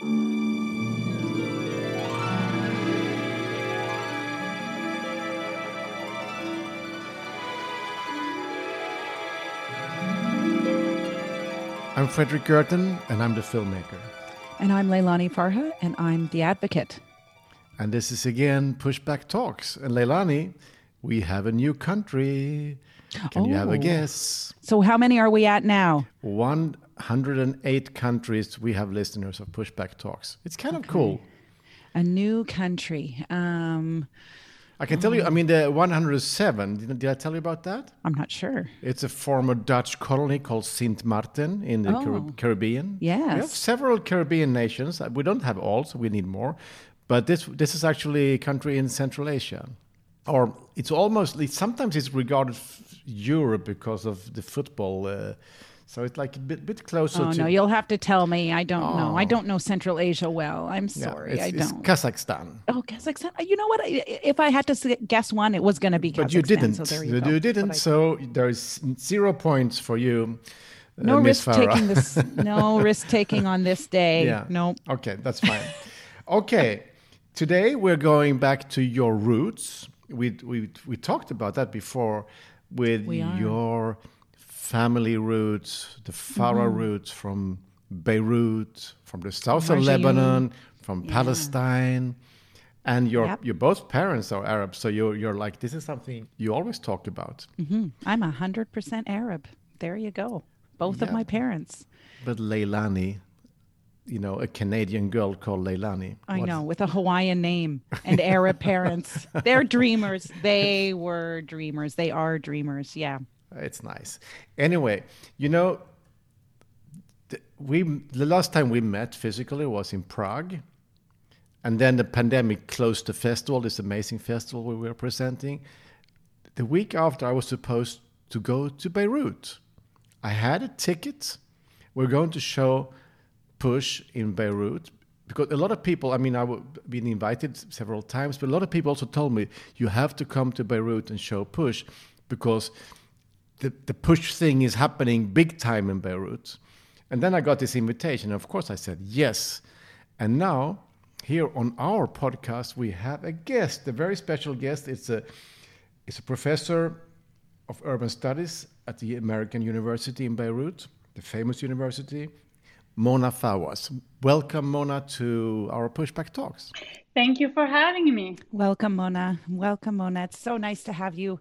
I'm Fredrik Gertten, and I'm the filmmaker. And I'm Leilani Farha, and I'm the advocate. And this is again Pushback Talks. And Leilani, we have a new country. Can you have a Oh. guess? So, how many are we at now? 108 countries we have listeners of Pushback Talks. It's kind of cool. A new country. Um, I can tell you, I mean, the 107, did, did I tell you about that? I'm not sure. It's a former Dutch colony called Sint Maarten in the Oh. Caribbean. Yes. We have several Caribbean nations. We don't have all, so we need more. But this this is actually a country in Central Asia, or it's almost. Sometimes it's regarded Europe because of the football. Uh, so it's like a bit bit closer Oh to. no, you'll have to tell me. I don't know. I Oh. don't know Central Asia well. I'm Yeah, sorry, it's, I don't. Kazakhstan. oh, Kazakhstan. You know what? If I had to guess one, it was going to be Kazakhstan. But you didn't. So there you, you, didn't. So there's zero points for you. uh, no Miss risk Farha. taking this. No risk taking on this day. Yeah. No. Okay, that's fine. okay, today we're going back to your roots. We we we talked about that before with your family roots, the Farha Mm-hmm. roots from Beirut, from the south of Lebanon, from Palestine. And your Yep. your both parents are Arab, so you're you're like this is something you always talk about. hmm I'm a hundred percent Arab. There you go. Both of my parents. But Leilani, you know, a Canadian girl called Leilani. I what- know, with a Hawaiian name and Arab parents. They're dreamers. They were dreamers. They are dreamers. Yeah. It's nice. Anyway, you know, th- we the last time we met physically was in Prague, and then the pandemic closed the festival. This amazing festival we were presenting. The week after, I was supposed to go to Beirut. I had a ticket. We're going to show Push in Beirut because a lot of people. I mean, I've been invited several times, but a lot of people also told me you have to come to Beirut and show Push because the, the push thing is happening big time in Beirut. And then I got this invitation. Of course, I said yes. And now, here on our podcast, we have a guest, a very special guest. It's a, it's a professor of urban studies at the American University in Beirut, the famous university, Mona Fawaz. Welcome, Mona, to our Pushback Talks. Thank you for having me. Welcome, Mona. Welcome, Mona. It's so nice to have you.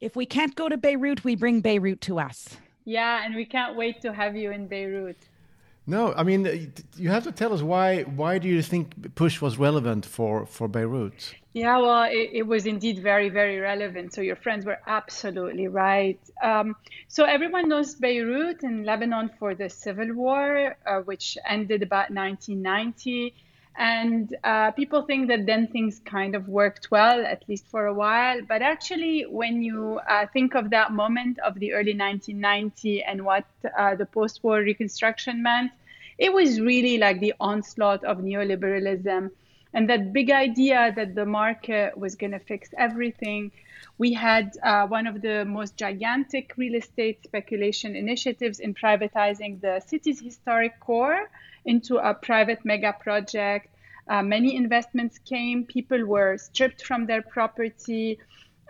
If we can't go to Beirut, we bring Beirut to us. Yeah, and we can't wait to have you in Beirut. No, I mean, uh, you have to tell us why. Why do you think Push was relevant for, for Beirut? Yeah, well, it, it was indeed very, very relevant. So your friends were absolutely right. Um, so everyone knows Beirut and Lebanon for the civil war, uh, which ended about 1990. And uh, people think that then things kind of worked well, at least for a while. But actually, when you uh, think of that moment of the early 1990 and what uh, the post war reconstruction meant, it was really like the onslaught of neoliberalism and that big idea that the market was going to fix everything. We had uh, one of the most gigantic real estate speculation initiatives in privatizing the city's historic core into a private mega project. Uh, many investments came, people were stripped from their property.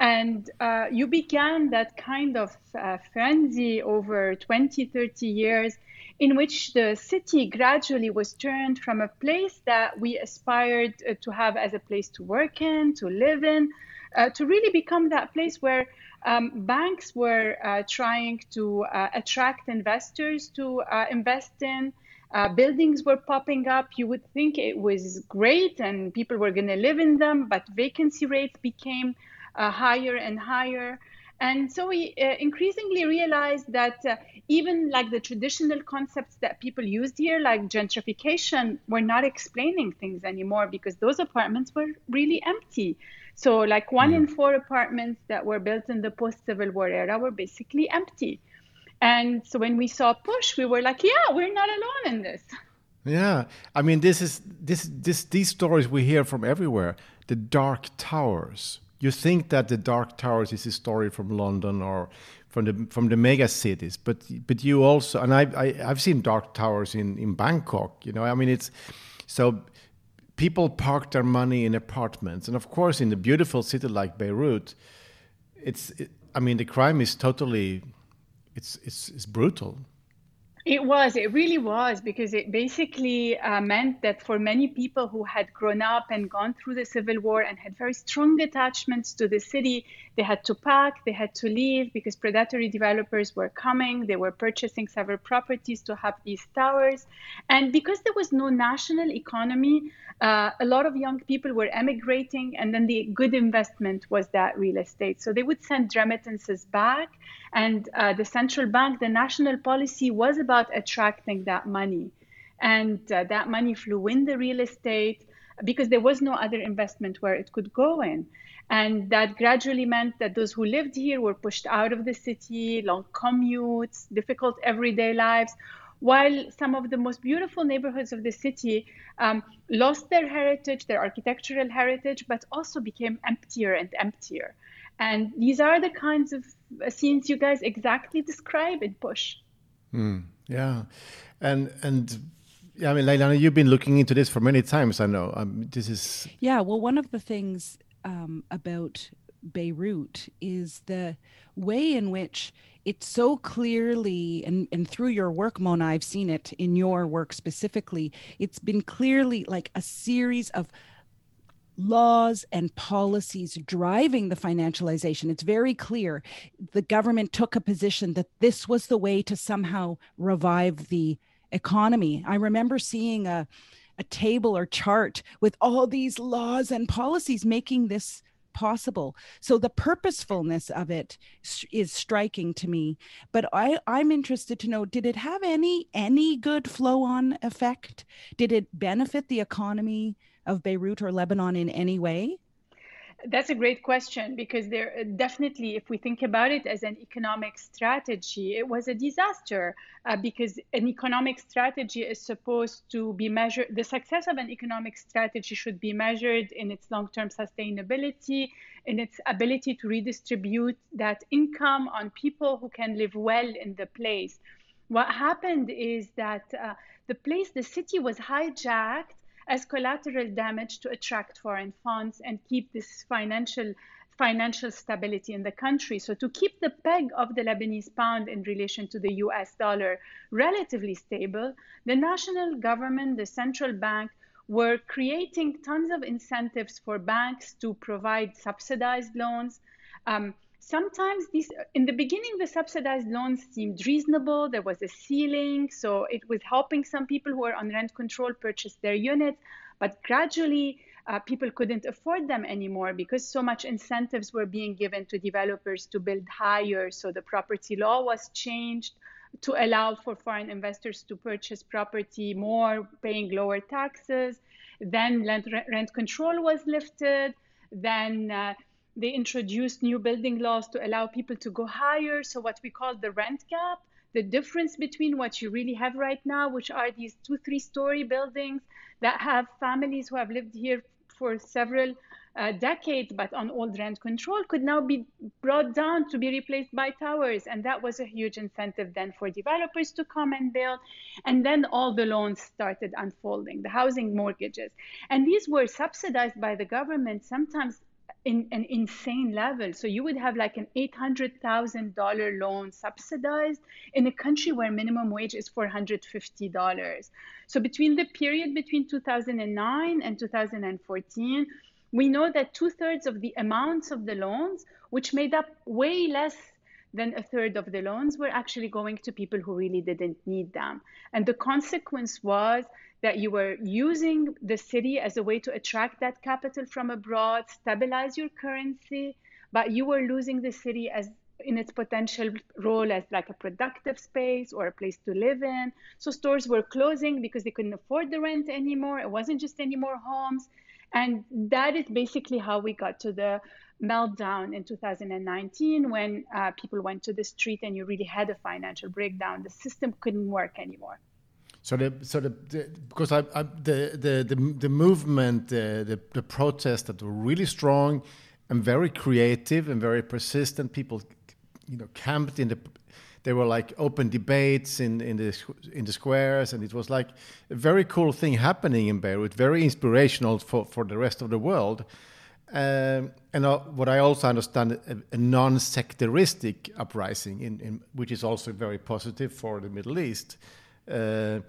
And uh, you began that kind of uh, frenzy over 20, 30 years in which the city gradually was turned from a place that we aspired uh, to have as a place to work in, to live in, uh, to really become that place where um, banks were uh, trying to attract investors to invest in. Uh, buildings were popping up. You would think it was great and people were going to live in them, but vacancy rates became uh, higher and higher. And so we uh, increasingly realized that uh, even like the traditional concepts that people used here, like gentrification, were not explaining things anymore because those apartments were really empty. So, like one in four apartments that were built in the post Civil War era were basically empty. And so when we saw Push, we were like, yeah, we're not alone in this. Yeah, I mean, this is this this these stories we hear from everywhere. The Dark Towers. You think that the Dark Towers is a story from London or from the from the mega cities. But but you also and I, I I've seen dark towers in in Bangkok. You know, I mean it's so people park their money in apartments, and of course in a beautiful city like Beirut, it's it, I mean the crime is totally it's it's it's brutal. It was, it really was, because it basically uh, meant that for many people who had grown up and gone through the Civil War and had very strong attachments to the city, they had to pack, they had to leave because predatory developers were coming. They were purchasing several properties to have these towers. And because there was no national economy, uh, a lot of young people were emigrating, and then the good investment was that real estate. So they would send remittances back, and uh, the central bank, the national policy was about attracting that money. And uh, that money flew in the real estate because there was no other investment where it could go in. And that gradually meant that those who lived here were pushed out of the city, long commutes, difficult everyday lives, while some of the most beautiful neighborhoods of the city um, lost their heritage, their architectural heritage, but also became emptier and emptier. And these are the kinds of scenes you guys exactly describe in Push. Mm, yeah, and and yeah, I mean, Leilani, you've been looking into this for many times. I know um, this is. Yeah, well, one of the things um, about Beirut is the way in which it's so clearly and, and through your work mona i've seen it in your work specifically it's been clearly like a series of laws and policies driving the financialization. It's very clear the government took a position that this was the way to somehow revive the economy. I remember seeing a, a table or chart with all these laws and policies making this possible so the purposefulness of it is striking to me but i i'm interested to know did it have any any good flow on effect did it benefit the economy of Beirut or Lebanon in any way? That's a great question because there definitely, if we think about it as an economic strategy, it was a disaster uh, because an economic strategy is supposed to be measured. The success of an economic strategy should be measured in its long term sustainability, in its ability to redistribute that income on people who can live well in the place. What happened is that uh, the place, the city was hijacked as collateral damage to attract foreign funds and keep this financial financial stability in the country. So to keep the peg of the Lebanese pound in relation to the US dollar relatively stable, the national government, the central bank, were creating tons of incentives for banks to provide subsidized loans. Um, sometimes these in the beginning the subsidized loans seemed reasonable. There was a ceiling so it was helping some people who were on rent control purchase their units but gradually uh, people couldn't afford them anymore because so much incentives were being given to developers to build higher so the property law was changed to allow for foreign investors to purchase property more paying lower taxes. Then rent, rent control was lifted. Then uh, they introduced new building laws to allow people to go higher. So, what we call the rent gap, the difference between what you really have right now, which are these two, three story buildings that have families who have lived here for several uh, decades, but on old rent control, could now be brought down to be replaced by towers. And that was a huge incentive then for developers to come and build. And then all the loans started unfolding, the housing mortgages. And these were subsidized by the government, sometimes in an insane level. So you would have like an $800,000 loan subsidized in a country where minimum wage is $450. So between the period between 2009 and 2014, we know that two thirds of the amounts of the loans, which made up way less than a third of the loans, were actually going to people who really didn't need them. And the consequence was that you were using the city as a way to attract that capital from abroad, stabilize your currency, but you were losing the city as in its potential role as like a productive space or a place to live in. So stores were closing because they couldn't afford the rent anymore. It wasn't just any more homes. And that is basically how we got to the meltdown in 2019 when uh, people went to the street and you really had a financial breakdown. The system couldn't work anymore. So the so the, the because I, I, the, the the the movement the, the the protests that were really strong and very creative and very persistent. People you know, camped in the. There were like open debates in in the in the squares, and it was like a very cool thing happening in Beirut, very inspirational for for the rest of the world. Um, and uh, what I also understand, a, a non-sectaristic uprising, in, in, which is also very positive for the Middle East. Uh,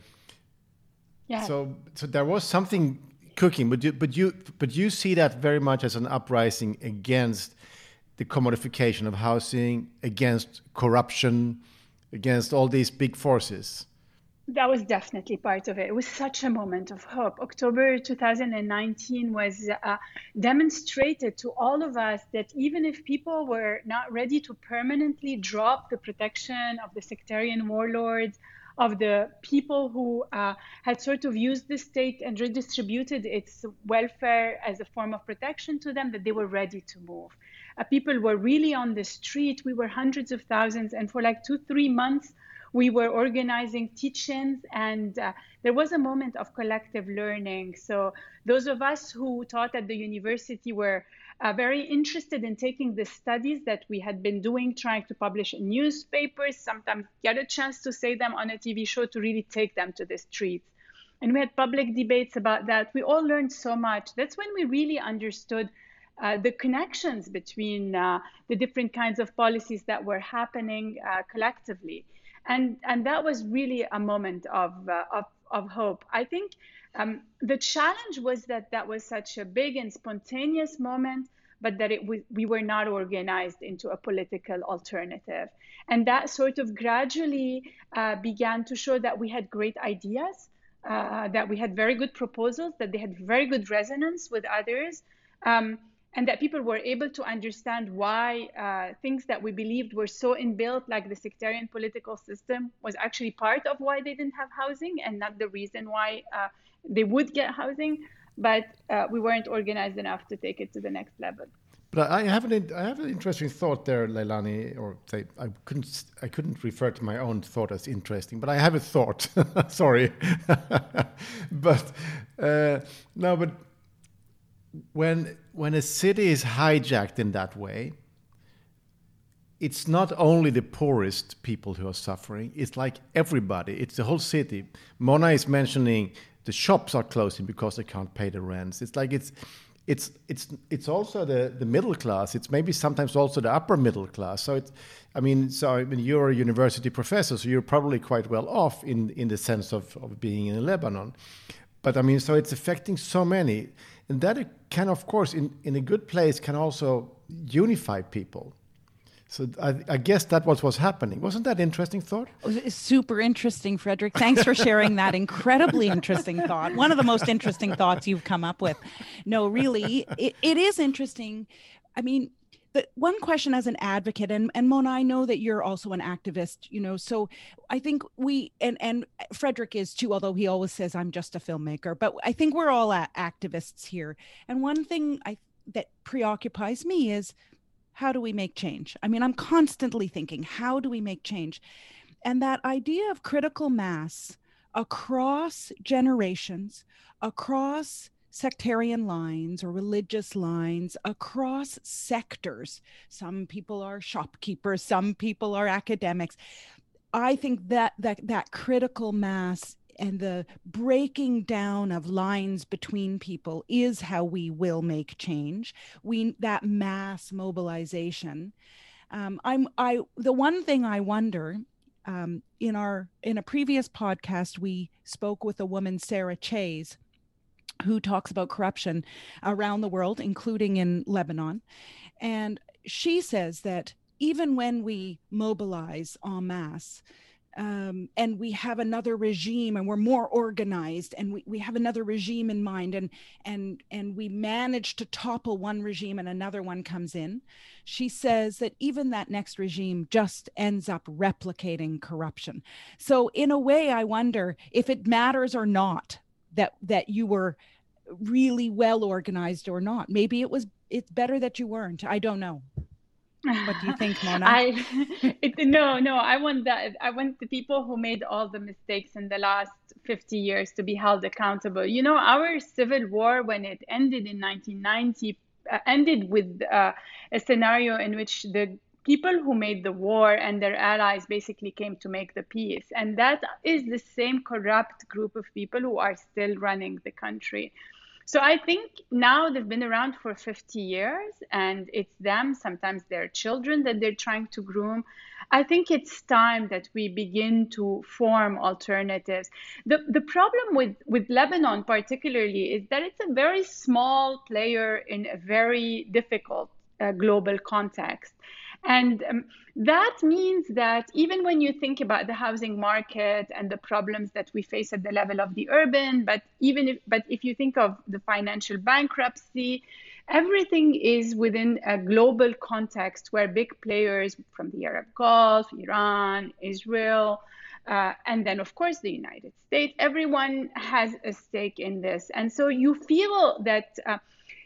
yeah. So, so there was something cooking, but you, but you, but you see that very much as an uprising against the commodification of housing, against corruption, against all these big forces that was definitely part of it. It was such a moment of hope. October 2019 was uh, demonstrated to all of us that even if people were not ready to permanently drop the protection of the sectarian warlords, of the people who uh, had sort of used the state and redistributed its welfare as a form of protection to them, that they were ready to move. Uh, people were really on the street. We were hundreds of thousands, and for like two, three months, we were organizing teach-ins and uh, there was a moment of collective learning so those of us who taught at the university were uh, very interested in taking the studies that we had been doing trying to publish in newspapers sometimes get a chance to say them on a tv show to really take them to the streets. And we had public debates about that. We all learned so much. That's when we really understood uh, the connections between uh, the different kinds of policies that were happening uh, collectively. And and that was really a moment of uh, of, of hope. I think um, the challenge was that that was such a big and spontaneous moment, but that it we, we were not organized into a political alternative, and that sort of gradually uh, began to show that we had great ideas. Uh, that we had very good proposals, that they had very good resonance with others, um, and that people were able to understand why uh, things that we believed were so inbuilt, like the sectarian political system, was actually part of why they didn't have housing and not the reason why uh, they would get housing. But uh, we weren't organized enough to take it to the next level. But I have an I have an interesting thought there, Leilani. Or say, I couldn't I couldn't refer to my own thought as interesting, but I have a thought. Sorry, but uh, no, but when when a city is hijacked in that way, it's not only the poorest people who are suffering. It's like everybody. It's the whole city. Mona is mentioning the shops are closing because they can't pay the rents. It's like it's it's it's it's also the the middle class. It's maybe sometimes also the upper middle class. So it's I mean so I mean you're a university professor, so you're probably quite well off in in the sense of, of being in Lebanon. But I mean so it's affecting so many and that can, of course, in, in a good place, can also unify people. So I, I, guess that was what's happening. Wasn't that an interesting thought? Oh, super interesting, Fredrik. Thanks for sharing that incredibly interesting thought. One of the most interesting thoughts you've come up with. No, really, it, it is interesting. I mean, the one question as an advocate and, and mona i know that you're also an activist you know so i think we and and fredrik is too although he always says i'm just a filmmaker but i think we're all activists here and one thing i that preoccupies me is how do we make change i mean i'm constantly thinking how do we make change and that idea of critical mass across generations across sectarian lines or religious lines across sectors. Some people are shopkeepers, some people are academics. I think that that that critical mass and the breaking down of lines between people is how we will make change. We that mass mobilization. Um, I'm I the one thing I wonder um, in our in a previous podcast we spoke with a woman Sarah Chayes who talks about corruption around the world, including in Lebanon. And she says that even when we mobilize en masse, um, and we have another regime and we're more organized and we, we have another regime in mind and and and we manage to topple one regime and another one comes in. She says that even that next regime just ends up replicating corruption. So in a way i wonder if it matters or not that that you were really well organized or not. Maybe it was it's better that you weren't. I don't know what do you think mona i it, no no i want that i want the people who made all the mistakes in the last 50 years to be held accountable you know our civil war when it ended in 1990 uh, ended with uh, a scenario in which the people who made the war and their allies basically came to make the peace. And that is the same corrupt group of people who are still running the country. So I think now they've been around for 50 years and it's them, sometimes their children that they're trying to groom. I think it's time that we begin to form alternatives. The, the problem with, with Lebanon, particularly, is that it's a very small player in a very difficult uh, global context. And um, that means that even when you think about the housing market and the problems that we face at the level of the urban, but even if, but if you think of the financial bankruptcy, everything is within a global context where big players from the Arab Gulf, Iran, Israel, uh, and then of course the United States, everyone has a stake in this. And so you feel that uh,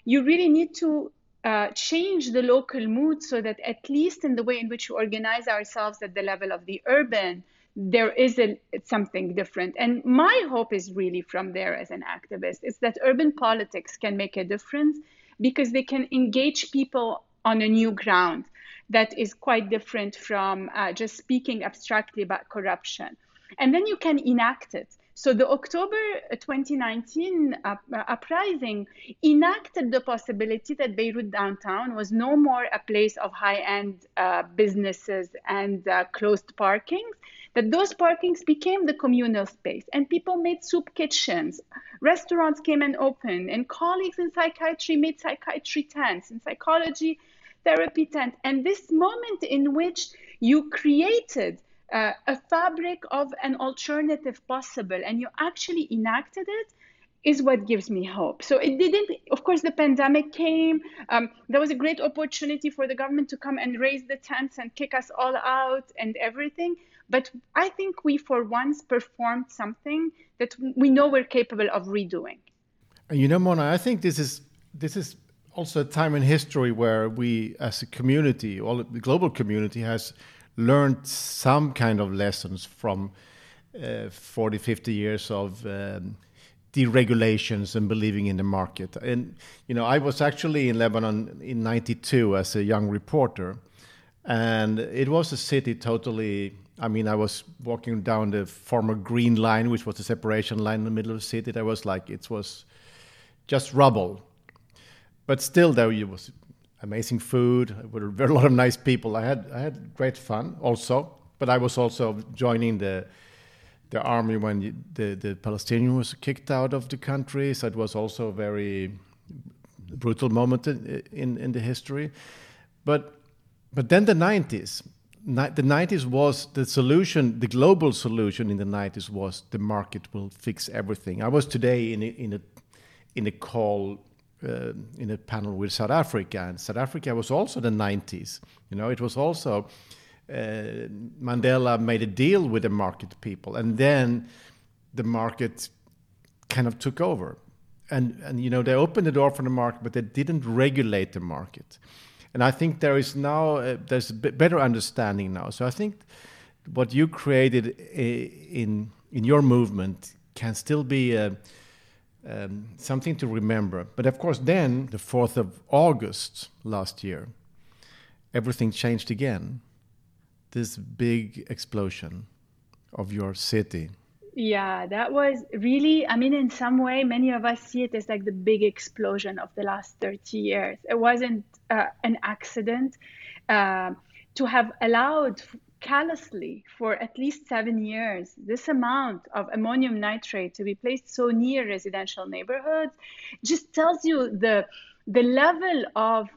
you really need to uh, change the local mood so that at least in the way in which we organize ourselves at the level of the urban, there is a, something different. And my hope is really from there as an activist is that urban politics can make a difference because they can engage people on a new ground that is quite different from uh, just speaking abstractly about corruption. And then you can enact it. So the October 2019 up, uh, uprising enacted the possibility that Beirut downtown was no more a place of high-end uh, businesses and uh, closed parkings, that those parkings became the communal space and people made soup kitchens, restaurants came and opened, and colleagues in psychiatry made psychiatry tents, in psychology, therapy tents. And this moment in which you created uh, a fabric of an alternative possible and you actually enacted it is what gives me hope. So it didn't, of course, the pandemic came. Um, there was a great opportunity for the government to come and raise the tents and kick us all out and everything. But I think we, for once, performed something that we know we're capable of redoing. You know, Mona, I think this is this is also a time in history where we, as a community, all the global community, has learned some kind of lessons from uh, 40, 50 years of um, deregulations and believing in the market. And, you know, I was actually in Lebanon in 92 as a young reporter. And it was a city totally, I mean, I was walking down the former green line, which was the separation line in the middle of the city. That was like, it was just rubble. But still, there was amazing food with a very lot of nice people. I had I had great fun also, but I was also joining the the army when the the Palestinian was kicked out of the country. So it was also a very brutal moment in in, in the history. But but then the 90s. The 90s was the solution, the global solution in the 90s was the market will fix everything. I was today in a, in a, in a call uh, in a panel with South Africa, and South Africa was also the 90s. You know, it was also uh, Mandela made a deal with the market people, and then the market kind of took over. And, and you know they opened the door for the market, but they didn't regulate the market. And I think there is now uh, there's a better understanding now. So I think what you created uh, in in your movement can still be a, um, something to remember. But of course, then the 4th of August last year, everything changed again. This big explosion of your city. Yeah, that was really, I mean, in some way, many of us see it as like the big explosion of the last 30 years. It wasn't uh, an accident. Uh, to have allowed callously for at least seven years. This amount of ammonium nitrate to be placed so near residential neighborhoods just tells you the the level of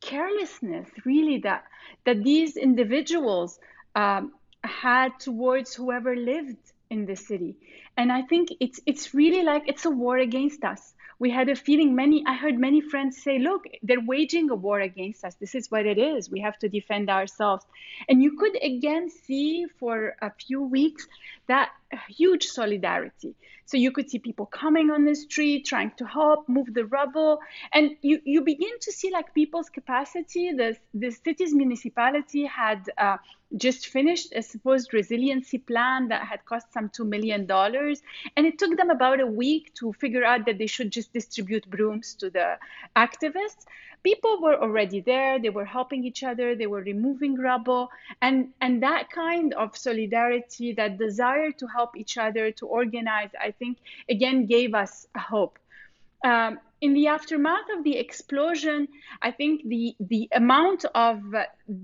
carelessness really that that these individuals um, had towards whoever lived in the city. And i think it's it's really like it's a war against us we had a feeling many i heard many friends say look they're waging a war against us. This is what it is. We have to defend ourselves. And you could again see for a few weeks that huge solidarity. So you could see people coming on the street, trying to help move the rubble, and you, you begin to see like people's capacity. The, the city's municipality had uh, just finished a supposed resiliency plan that had cost some $2 million. And it took them about a week to figure out that they should just distribute brooms to the activists people were already there they were helping each other they were removing rubble and and that kind of solidarity that desire to help each other to organize i think again gave us hope um, in the aftermath of the explosion, I think the, the amount of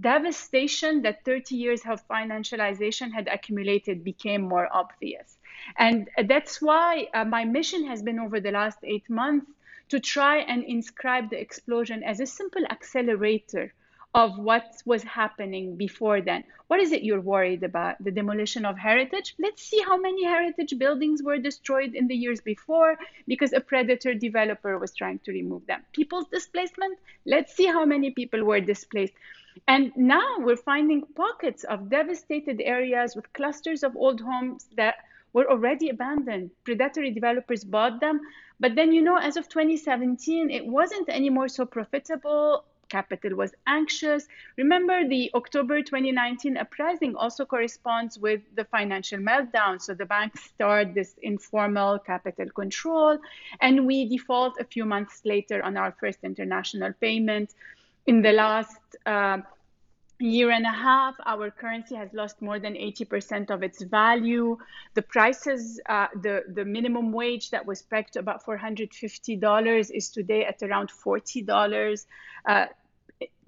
devastation that 30 years of financialization had accumulated became more obvious. And that's why uh, my mission has been over the last eight months to try and inscribe the explosion as a simple accelerator of what was happening before then. What is it you're worried about? The demolition of heritage? Let's see how many heritage buildings were destroyed in the years before because a predator developer was trying to remove them. People's displacement? Let's see how many people were displaced. And now we're finding pockets of devastated areas with clusters of old homes that were already abandoned. Predatory developers bought them. But then, you know, as of 2017, it wasn't anymore so profitable. Capital was anxious. Remember, the October 2019 uprising also corresponds with the financial meltdown. So the banks start this informal capital control, and we default a few months later on our first international payment. In the last uh, year and a half, our currency has lost more than 80% of its value. The prices, uh, the, the minimum wage that was pegged to about $450 is today at around $40. Uh,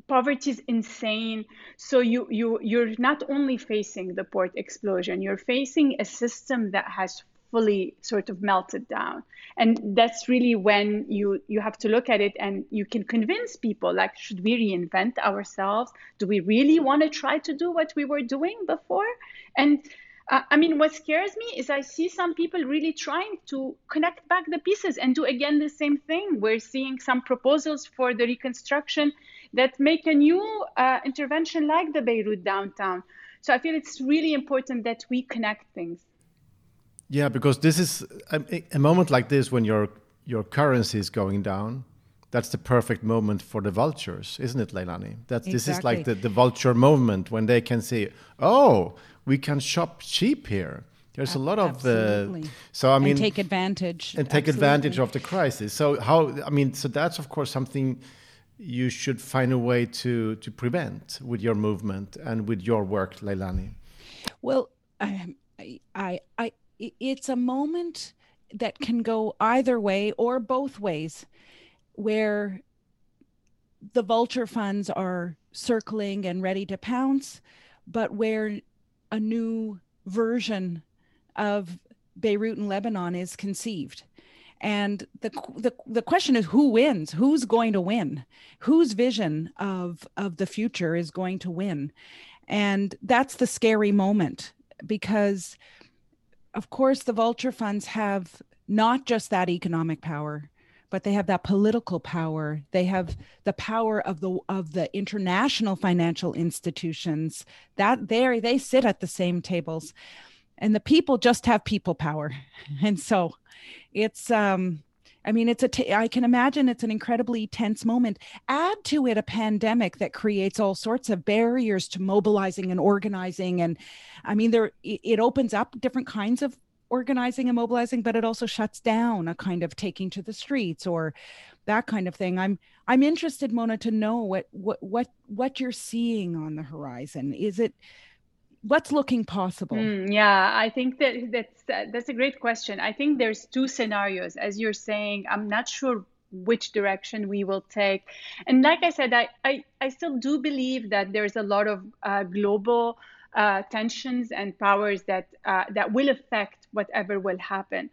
poverty is insane. So you, you, you're not only facing the port explosion, you're facing a system that has fully sort of melted down and that's really when you you have to look at it and you can convince people like should we reinvent ourselves do we really want to try to do what we were doing before and uh, I mean, what scares me is I see some people really trying to connect back the pieces and do again the same thing. We're seeing some proposals for the reconstruction that make a new uh, intervention like the Beirut downtown. So I feel it's really important that we connect things. Yeah, because this is a, a, moment like this when your your currency is going down. That's the perfect moment for the vultures, isn't it, Leilani? That's exactly. this is like the, the vulture moment when they can see, oh, we can shop cheap here. There's a lot of uh, so I mean and take advantage and take Absolutely. advantage of the crisis. So how I mean so that's of course something you should find a way to to prevent with your movement and with your work, Leilani. Well, I I I it's a moment that can go either way or both ways where the vulture funds are circling and ready to pounce but where a new version of Beirut and Lebanon is conceived. And the, the the question is who wins? Who's going to win? Whose vision of of the future is going to win? And that's the scary moment because of course, the vulture funds have not just that economic power, but they have that political power. They have the power of the of the international financial institutions. That there they sit at the same tables, and the people just have people power, and so it's um I mean, it's a. T- I can imagine it's an incredibly tense moment. Add to it a pandemic that creates all sorts of barriers to mobilizing and organizing, and I mean, there it opens up different kinds of organizing and mobilizing, but it also shuts down a kind of taking to the streets or that kind of thing. I'm I'm interested, Mona, to know what what what what you're seeing on the horizon. Is it what's looking possible? Mm, yeah, I think that that's that's a great question. I think there's two scenarios, as you're saying. I'm not sure which direction we will take, and like I said, I I, I still do believe that there's a lot of uh, global uh, tensions and powers that uh, that will affect whatever will happen.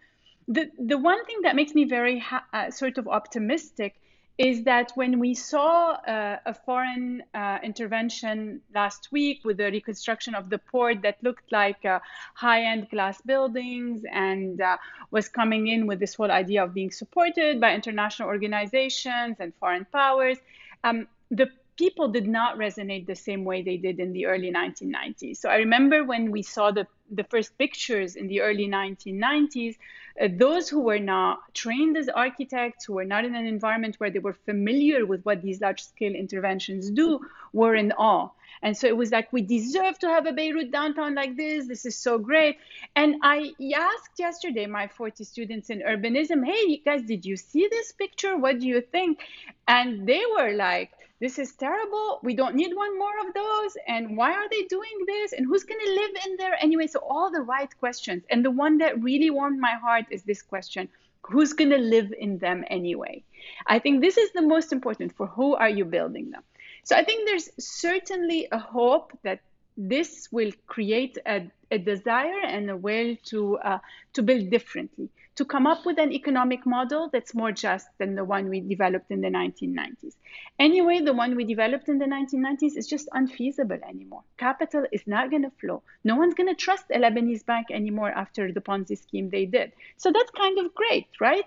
The the one thing that makes me very ha- uh, sort of optimistic is that when we saw uh, a foreign uh, intervention last week with the reconstruction of the port that looked like uh, high-end glass buildings and uh, was coming in with this whole idea of being supported by international organizations and foreign powers, um, the people did not resonate the same way they did in the early 1990s. So I remember when we saw the the first pictures in the early 1990s, uh, those who were not trained as architects, who were not in an environment where they were familiar with what these large scale interventions do, were in awe. And so it was like, we deserve to have a Beirut downtown like this. This is so great. And I asked yesterday my 40 students in urbanism, hey, guys, did you see this picture? What do you think? And they were like, this is terrible. We don't need one more of those. And why are they doing this? And who's going to live in there anyway? So, all the right questions. And the one that really warmed my heart is this question who's going to live in them anyway? I think this is the most important for who are you building them? So, I think there's certainly a hope that this will create a, a desire and a will to uh, to build differently, to come up with an economic model that's more just than the one we developed in the 1990s. Anyway, the one we developed in the 1990s is just unfeasible anymore. Capital is not going to flow. No one's going to trust a Lebanese bank anymore after the Ponzi scheme they did. So that's kind of great, right?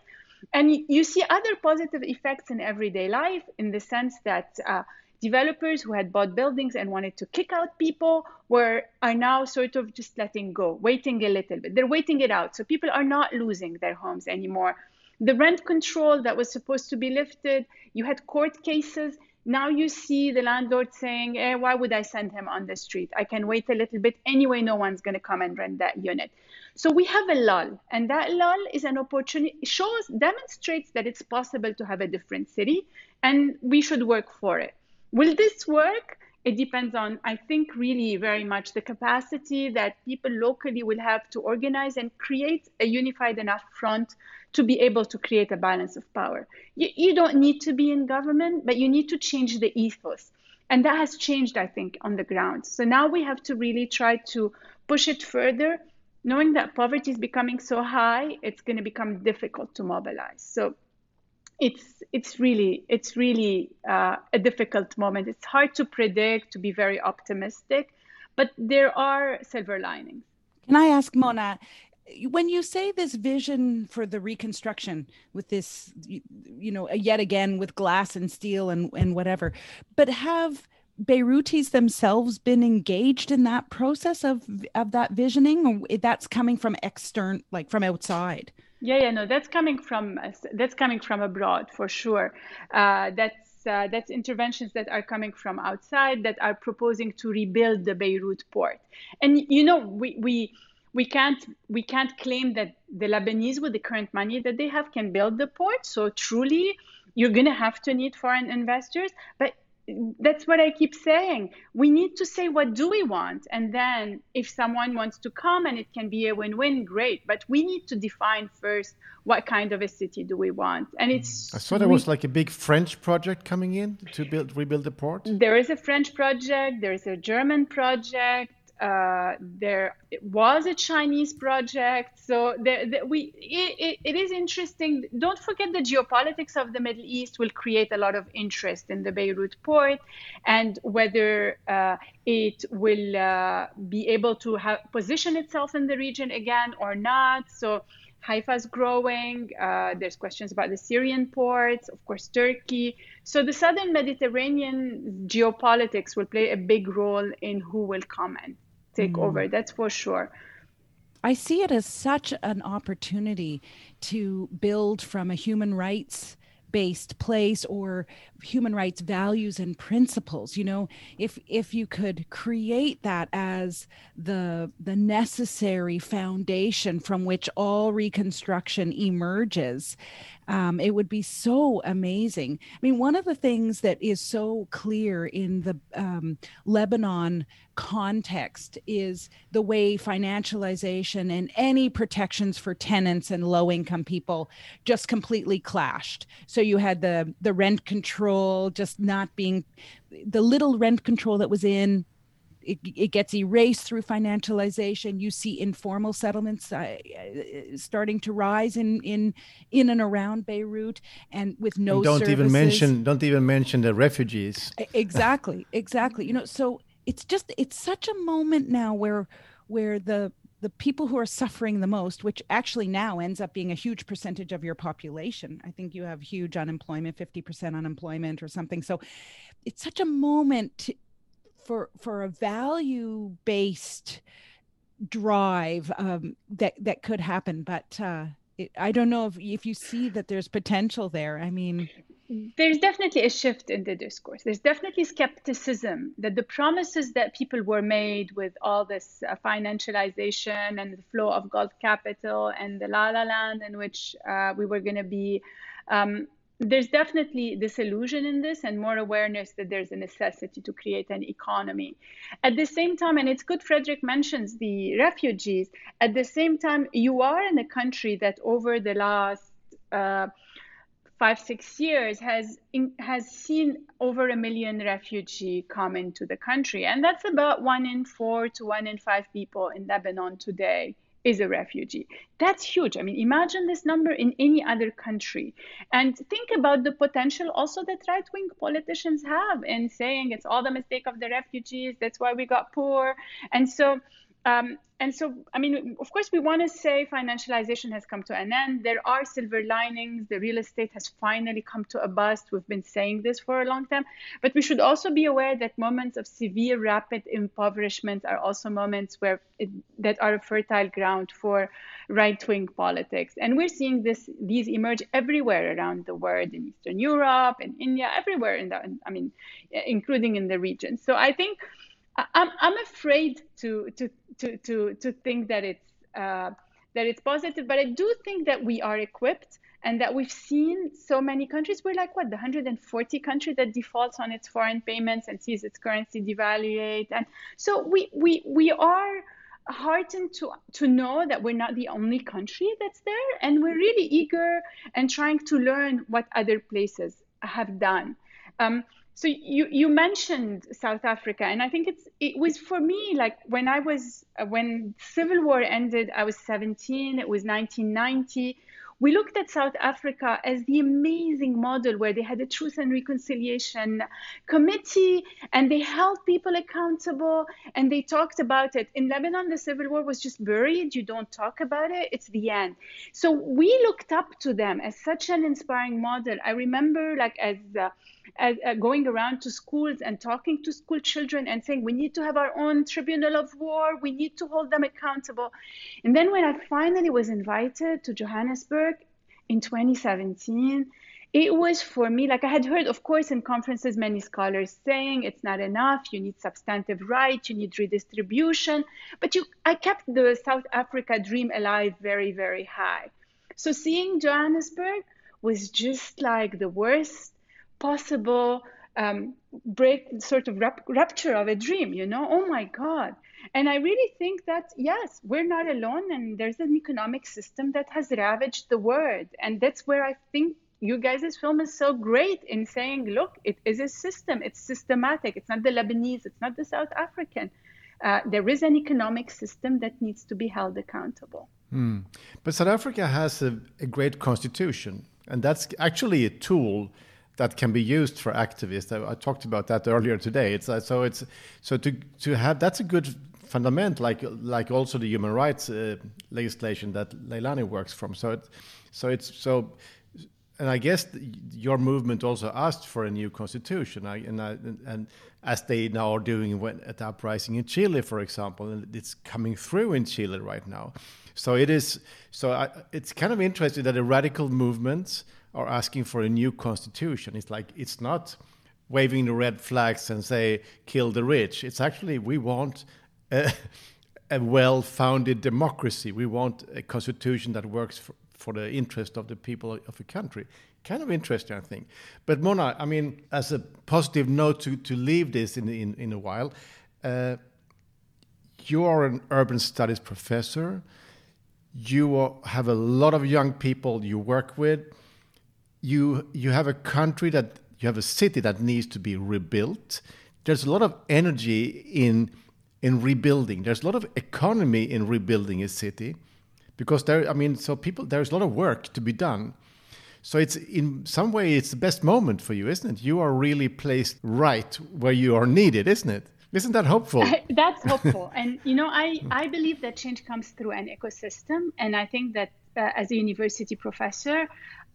And you see other positive effects in everyday life in the sense that. Uh, developers who had bought buildings and wanted to kick out people were are now sort of just letting go waiting a little bit. They're waiting it out. So people are not losing their homes anymore. The rent control that was supposed to be lifted you had court cases. Now you see the landlord saying eh, why would i send him on the street? I can wait a little bit. Anyway no one's going to come and rent that unit. So we have a lull and that lull is an opportunity shows demonstrates that it's possible to have a different city and we should work for it Will this work? It depends on, I think, really very much the capacity that people locally will have to organize and create a unified enough front to be able to create a balance of power. You, you don't need to be in government, but you need to change the ethos. And that has changed, I think, on the ground. So now we have to really try to push it further, knowing that poverty is becoming so high, it's going to become difficult to mobilize. So it's it's really it's really uh, a difficult moment. It's hard to predict, to be very optimistic, but there are silver linings. Can I ask Mona? When you say this vision for the reconstruction with this, you know, yet again with glass and steel and, and whatever, but have Beirutis themselves been engaged in that process of of that visioning, or that's coming from external, like from outside? Yeah, yeah, no, that's coming from that's coming from abroad for sure. Uh, that's uh, that's interventions that are coming from outside that are proposing to rebuild the Beirut port. And you know, we we we can't we can't claim that the Lebanese with the current money that they have can build the port. So truly, you're going to have to need foreign investors, but that's what I keep saying. We need to say what do we want, and then if someone wants to come and it can be a win-win, great. But we need to define first what kind of a city do we want, and it's. I saw there was like a big French project coming in to build rebuild the port. There is a French project. There is a German project uh, there was a Chinese project. So there, there, we, it, it is interesting. Don't forget the geopolitics of the Middle East will create a lot of interest in the Beirut port and whether uh, it will uh, be able to position itself in the region again or not. So Haifa's growing. Uh, there's questions about the Syrian ports, of course, Turkey. So the southern Mediterranean geopolitics will play a big role in who will come and take mm. over. That's for sure. I see it as such an opportunity to build from a human rights based place or human rights values and principles you know if if you could create that as the the necessary foundation from which all reconstruction emerges um, it would be so amazing. I mean, one of the things that is so clear in the um, Lebanon context is the way financialization and any protections for tenants and low income people just completely clashed. So you had the the rent control just not being the little rent control that was in it, it gets erased through financialization. You see informal settlements uh, uh, starting to rise in in in and around Beirut, and with no. And don't services. even mention don't even mention the refugees. Exactly, exactly. You know, so it's just it's such a moment now where where the the people who are suffering the most, which actually now ends up being a huge percentage of your population. I think you have huge unemployment, 50% unemployment or something. So it's such a moment for for a value based drive um, that that could happen. But uh, it, I don't know if if you see that there's potential there. I mean, there's definitely a shift in the discourse. There's definitely skepticism that the promises that people were made with all this uh, financialization and the flow of Gulf capital and the la la land in which uh, we were going to be. Um, there's definitely disillusion in this and more awareness that there's a necessity to create an economy. At the same time, and it's good Fredrik mentions the refugees, at the same time, you are in a country that over the last uh, five six years has in, has seen over a million refugee come into the country. And that's about one in four to one in five people in lebanon today is a refugee. That's huge. I mean imagine this number in any other country. And think about the potential also that right-wing politicians have in saying it's all the mistake of the refugees that's why we got poor. And so um, and so, I mean, of course, we want to say financialization has come to an end. There are silver linings. The real estate has finally come to a bust. We've been saying this for a long time. But we should also be aware that moments of severe, rapid impoverishment are also moments where it, that are a fertile ground for right-wing politics. And we're seeing this these emerge everywhere around the world, in Eastern Europe, in India, everywhere in the, I mean, including in the region. So I think I'm I'm afraid to to to to to think that it's uh, that it's positive, but I do think that we are equipped and that we've seen so many countries. We're like what the 140 country that defaults on its foreign payments and sees its currency devaluate, and so we we we are heartened to to know that we're not the only country that's there, and we're really eager and trying to learn what other places have done. Um, so you you mentioned South Africa, and I think it's it was for me like when I was uh, when civil war ended, I was 17. It was 1990. We looked at South Africa as the amazing model where they had a Truth and Reconciliation Committee and they held people accountable and they talked about it. In Lebanon, the civil war was just buried. You don't talk about it, it's the end. So we looked up to them as such an inspiring model. I remember, like, as uh, uh, uh, going around to schools and talking to school children and saying we need to have our own tribunal of war. We need to hold them accountable. And then when i finally was invited to johannesburg in 2017 it was for me like i had heard of course in conferences many scholars saying it's not enough. You need substantive rights. You need redistribution. But you i kept the south africa dream alive very very high. So seeing johannesburg was just like the worst possible um, break sort of rupture of a dream you know? Oh my god. And i really think that yes we're not alone and there's an economic system that has ravaged the world. And that's where i think you guys' film is so great in saying look it is a system. It's systematic. It's not the lebanese. It's not the south african. Uh, there is an economic system that needs to be held accountable. Mm. but south africa has a, a great constitution and that's actually a tool that can be used for activists. I, I talked about that earlier today. It's uh, so it's so to to have that's a good fundament, like like also the human rights uh, legislation that Leilani works from. So it, so it's so. And I guess your movement also asked for a new constitution, I, and, I, and as they now are doing when, at the uprising in Chile, for example, and it's coming through in Chile right now. So it is. So I, it's kind of interesting that a radical movement are asking for a new constitution. It's like it's not waving the red flags and say kill the rich. It's actually we want a, a well-founded democracy. We want a constitution that works for, for the interest of the people of the country. Kind of interesting, I think. But Mona, I mean, as a positive note to, to leave this in, in, in a while, uh, you are an urban studies professor. You have a lot of young people you work with you you have a country that you have a city that needs to be rebuilt. There's a lot of energy in in rebuilding. There's a lot of economy in rebuilding a city because there I mean so people there's a lot of work to be done. So it's in some way it's the best moment for you, isn't it? You are really placed right where you are needed, isn't it? Isn't that hopeful? That's hopeful. and you know, I I believe that change comes through an ecosystem and I think that uh, as a university professor,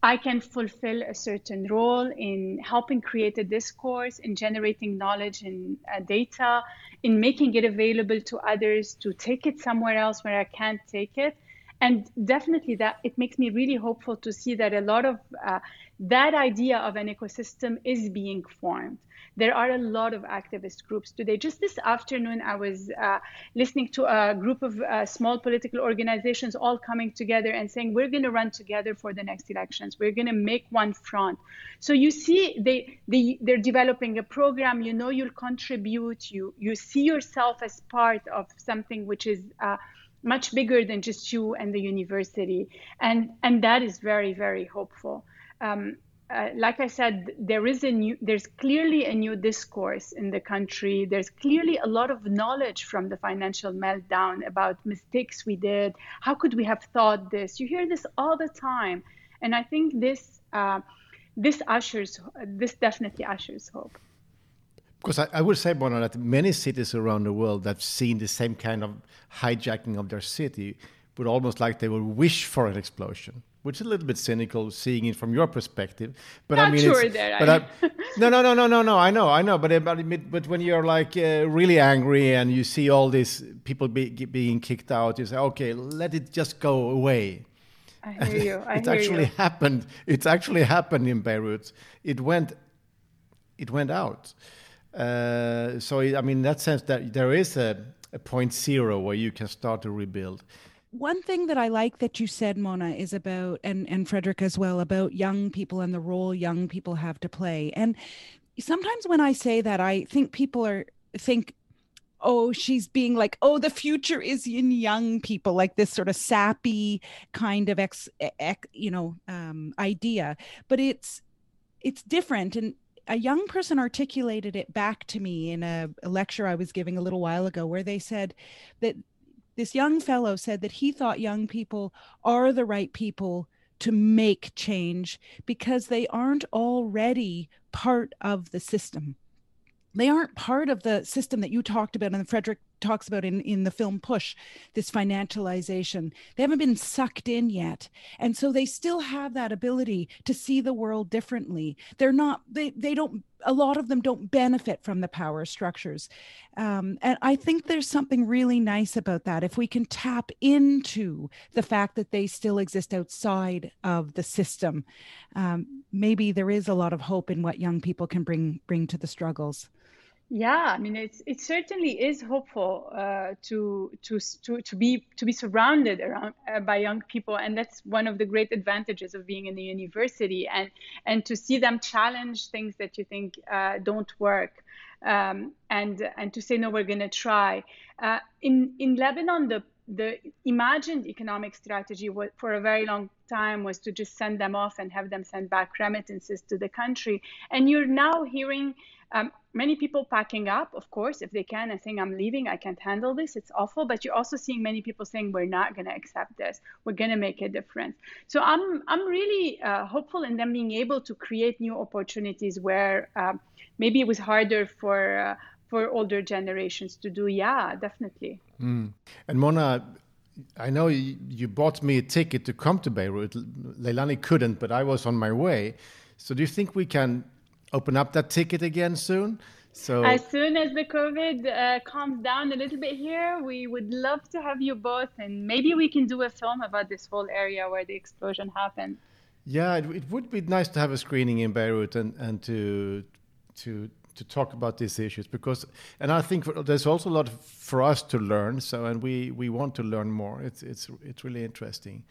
I can fulfill a certain role in helping create a discourse, in generating knowledge and uh, data, in making it available to others to take it somewhere else where I can't take it. And definitely that it makes me really hopeful to see that a lot of uh, that idea of an ecosystem is being formed there are a lot of activist groups today. Just this afternoon, I was uh, listening to a group of uh, small political organizations all coming together and saying, we're going to run together for the next elections. We're going to make one front. So you see, they, they, they're developing a program. You know, you'll contribute. You, you see yourself as part of something which is uh, much bigger than just you and the university. And, and that is very, very hopeful. Um, uh, like I said, there is a new, there's clearly a new discourse in the country. There's clearly a lot of knowledge from the financial meltdown about mistakes we did. How could we have thought this? You hear this all the time, and I think this uh, this ushers this definitely ushers hope. Because I, I would say, Mona, that many cities around the world that've seen the same kind of hijacking of their city would almost like they would wish for an explosion which is a little bit cynical seeing it from your perspective. But Not I mean, sure that but I... No, no, no, no, no, no. I know, I know. But but but when you're like uh, really angry and you see all these people be, being kicked out, you say, okay, let it just go away. I hear you. I it hear actually you. happened. It's actually happened in Beirut. It went, it went out. Uh, so I mean, in that sense, that there is a, a point zero where you can start to rebuild one thing that I like that you said, Mona, is about and and Fredrik as well about young people and the role young people have to play. And sometimes when I say that, I think people are think, oh, she's being like, oh, the future is in young people, like this sort of sappy kind of ex, ex you know, um, idea. But it's it's different and a young person articulated it back to me in a, a, lecture I was giving a little while ago, where they said that this young fellow said that he thought young people are the right people to make change because they aren't already part of the system. They aren't part of the system that you talked about and Fredrik talks about in, in the film Push, this financialization. They haven't been sucked in yet. And so they still have that ability to see the world differently. They're not, they, they don't, a lot of them don't benefit from the power structures. Um, and I think there's something really nice about that. If we can tap into the fact that they still exist outside of the system, um, maybe there is a lot of hope in what young people can bring bring to the struggles. Yeah, I mean, it's it certainly is hopeful uh, to to to be to be surrounded around uh, by young people, and that's one of the great advantages of being in the university, and and to see them challenge things that you think uh, don't work, um, and and to say no, we're going to try. Uh, in in Lebanon, the the imagined economic strategy for a very long time was to just send them off and have them send back remittances to the country, and you're now hearing um, many people packing up, of course, if they can and saying, I'm leaving, I can't handle this, it's awful. But you're also seeing many people saying, we're not going to accept this, we're going to make a difference. So I'm, I'm really uh, hopeful in them being able to create new opportunities where uh, maybe it was harder for, uh, for older generations to do. Yeah, definitely. Mm. And Mona, I know you, you bought me a ticket to come to Beirut. Leilani couldn't, but I was on my way. So do you think we can open up that ticket again soon. So as soon as the COVID uh, calms down a little bit here, we would love to have you both, and maybe we can do a film about this whole area where the explosion happened. Yeah, it, it would be nice to have a screening in Beirut and, and to to to talk about these issues because and I think there's also a lot for us to learn. So and we we want to learn more. It's it's it's really interesting.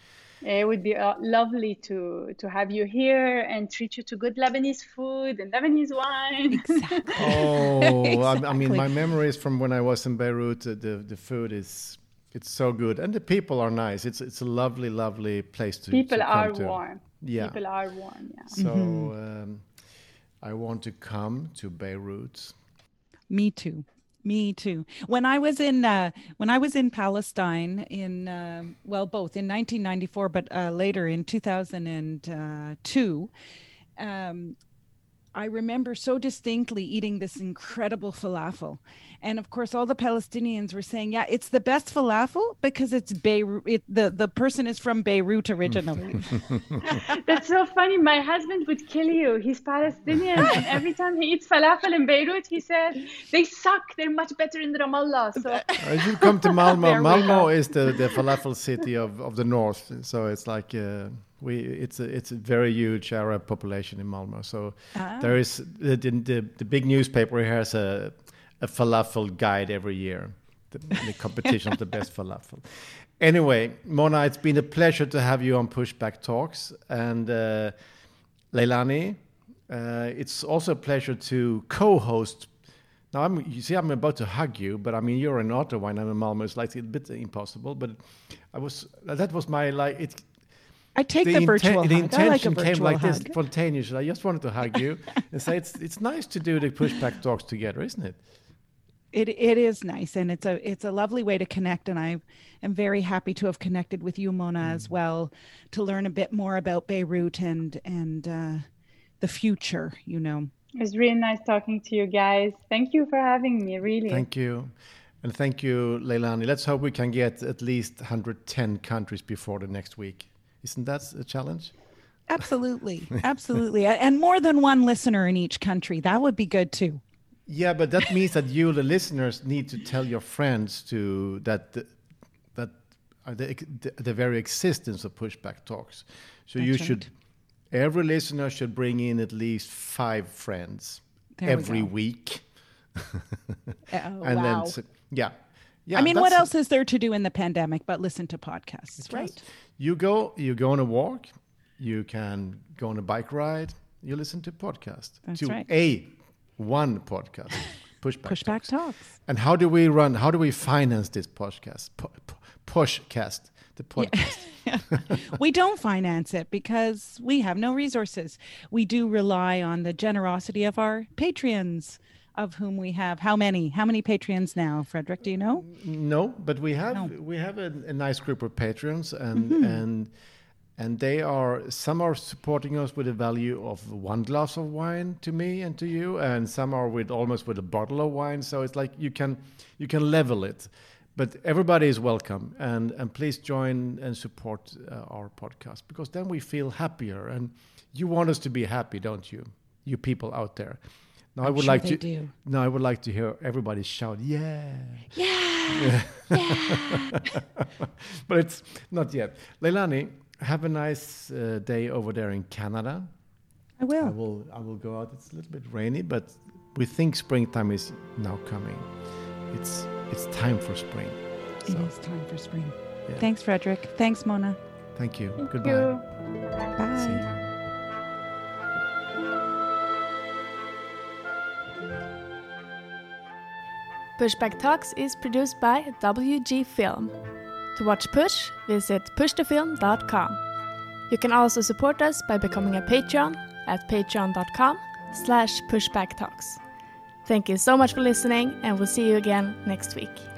It would be uh, lovely to to have you here and treat you to good Lebanese food and Lebanese wine. Exactly. oh, exactly. I, mean, my memories from when I was in Beirut, uh, the the food is it's so good and the people are nice. It's it's a lovely, lovely place to. People to are to. warm. Yeah. People are warm. Yeah. So mm-hmm. um, I want to come to Beirut. Me too. Me too. When I was in uh, when I was in Palestine in uh, well both in 1994 but uh, later in 2002, um, I remember so distinctly eating this incredible falafel. And of course, all the Palestinians were saying, yeah, it's the best falafel because it's Beirut. It, the, the person is from Beirut originally. That's so funny. My husband would kill you. He's Palestinian. and every time he eats falafel in Beirut, he said, they suck. They're much better in Ramallah. So If you come to Malmo, Malmo is the, the falafel city of, of the north. So it's like uh, we it's a it's a very huge Arab population in Malmo. So Ah. there is the, the the big newspaper here has a a falafel guide every year. The, the competition of the best falafel. Anyway, Mona, it's been a pleasure to have you on Pushback Talks and uh, Leilani. Uh, it's also a pleasure to co-host now, I'm, you see, I'm about to hug you, but I mean, you're in Ottawa and I'm in Malmo. It's like a bit impossible, but I was, that was my, like, it, I take the, inten- virtual the hug. I like a intention virtual came like this hug. spontaneously. I just wanted to hug you and say it's, it's nice to do the pushback talks together, isn't it? It it is nice, and it's a it's a lovely way to connect. And I am very happy to have connected with you, Mona, as well, to learn a bit more about Beirut and and uh, the future. You know. it was really nice talking to you guys. Thank you for having me, really. Thank you. And thank you, Leilani. Let's hope we can get at least 110 countries before the next week. Isn't that a challenge? Absolutely, absolutely, and more than one listener in each country. That would be good too. Yeah, but that means that you, the listeners, need to tell your friends to that the, that the, the the very existence of pushback talks. So you That's should every listener should bring in at least five friends There every go. week, Oh, and wow. then yeah, yeah. I mean, what else is there to do in the pandemic but listen to podcasts, right? You go, you go on a walk, you can go on a bike ride, you listen to podcast That's to right. a one podcast, pushback. Pushback talks. And how do we run? How do we finance this podcast? Pu- Pushcast, the podcast. we don't finance it because we have no resources. We do rely on the generosity of our Patreons, of whom we have how many? How many patrons now, Fredrik? Do you know? No, but we have No. Mm-hmm. we have a, a nice group of patrons, and and and they are some are supporting us with a value of one glass of wine to me and to you, and some are with almost with a bottle of wine. So it's like you can you can level it, but everybody is welcome, and and please join and support uh, our podcast because then we feel happier, and you want us to be happy, don't you? You people out there. Now I I'm would sure like to. do. Now I would like to hear everybody shout, "Yeah!" Yeah. yeah!" but it's not yet. Leilani, have a nice uh, day over there in Canada. I will. I will. I will go out. It's a little bit rainy, but we think springtime is now coming. It's it's time for spring. It So, is time for spring. Yeah. Thanks, Fredrik. Thanks, Mona. thank you. Thank Goodbye. you. Bye. Pushback Talks is produced by WG Film. To watch Push, visit pushthefilm.com. You can also support us by becoming a Patreon at patreon.com slash pushbacktalks. Thank you so much for listening and we'll see you again next week.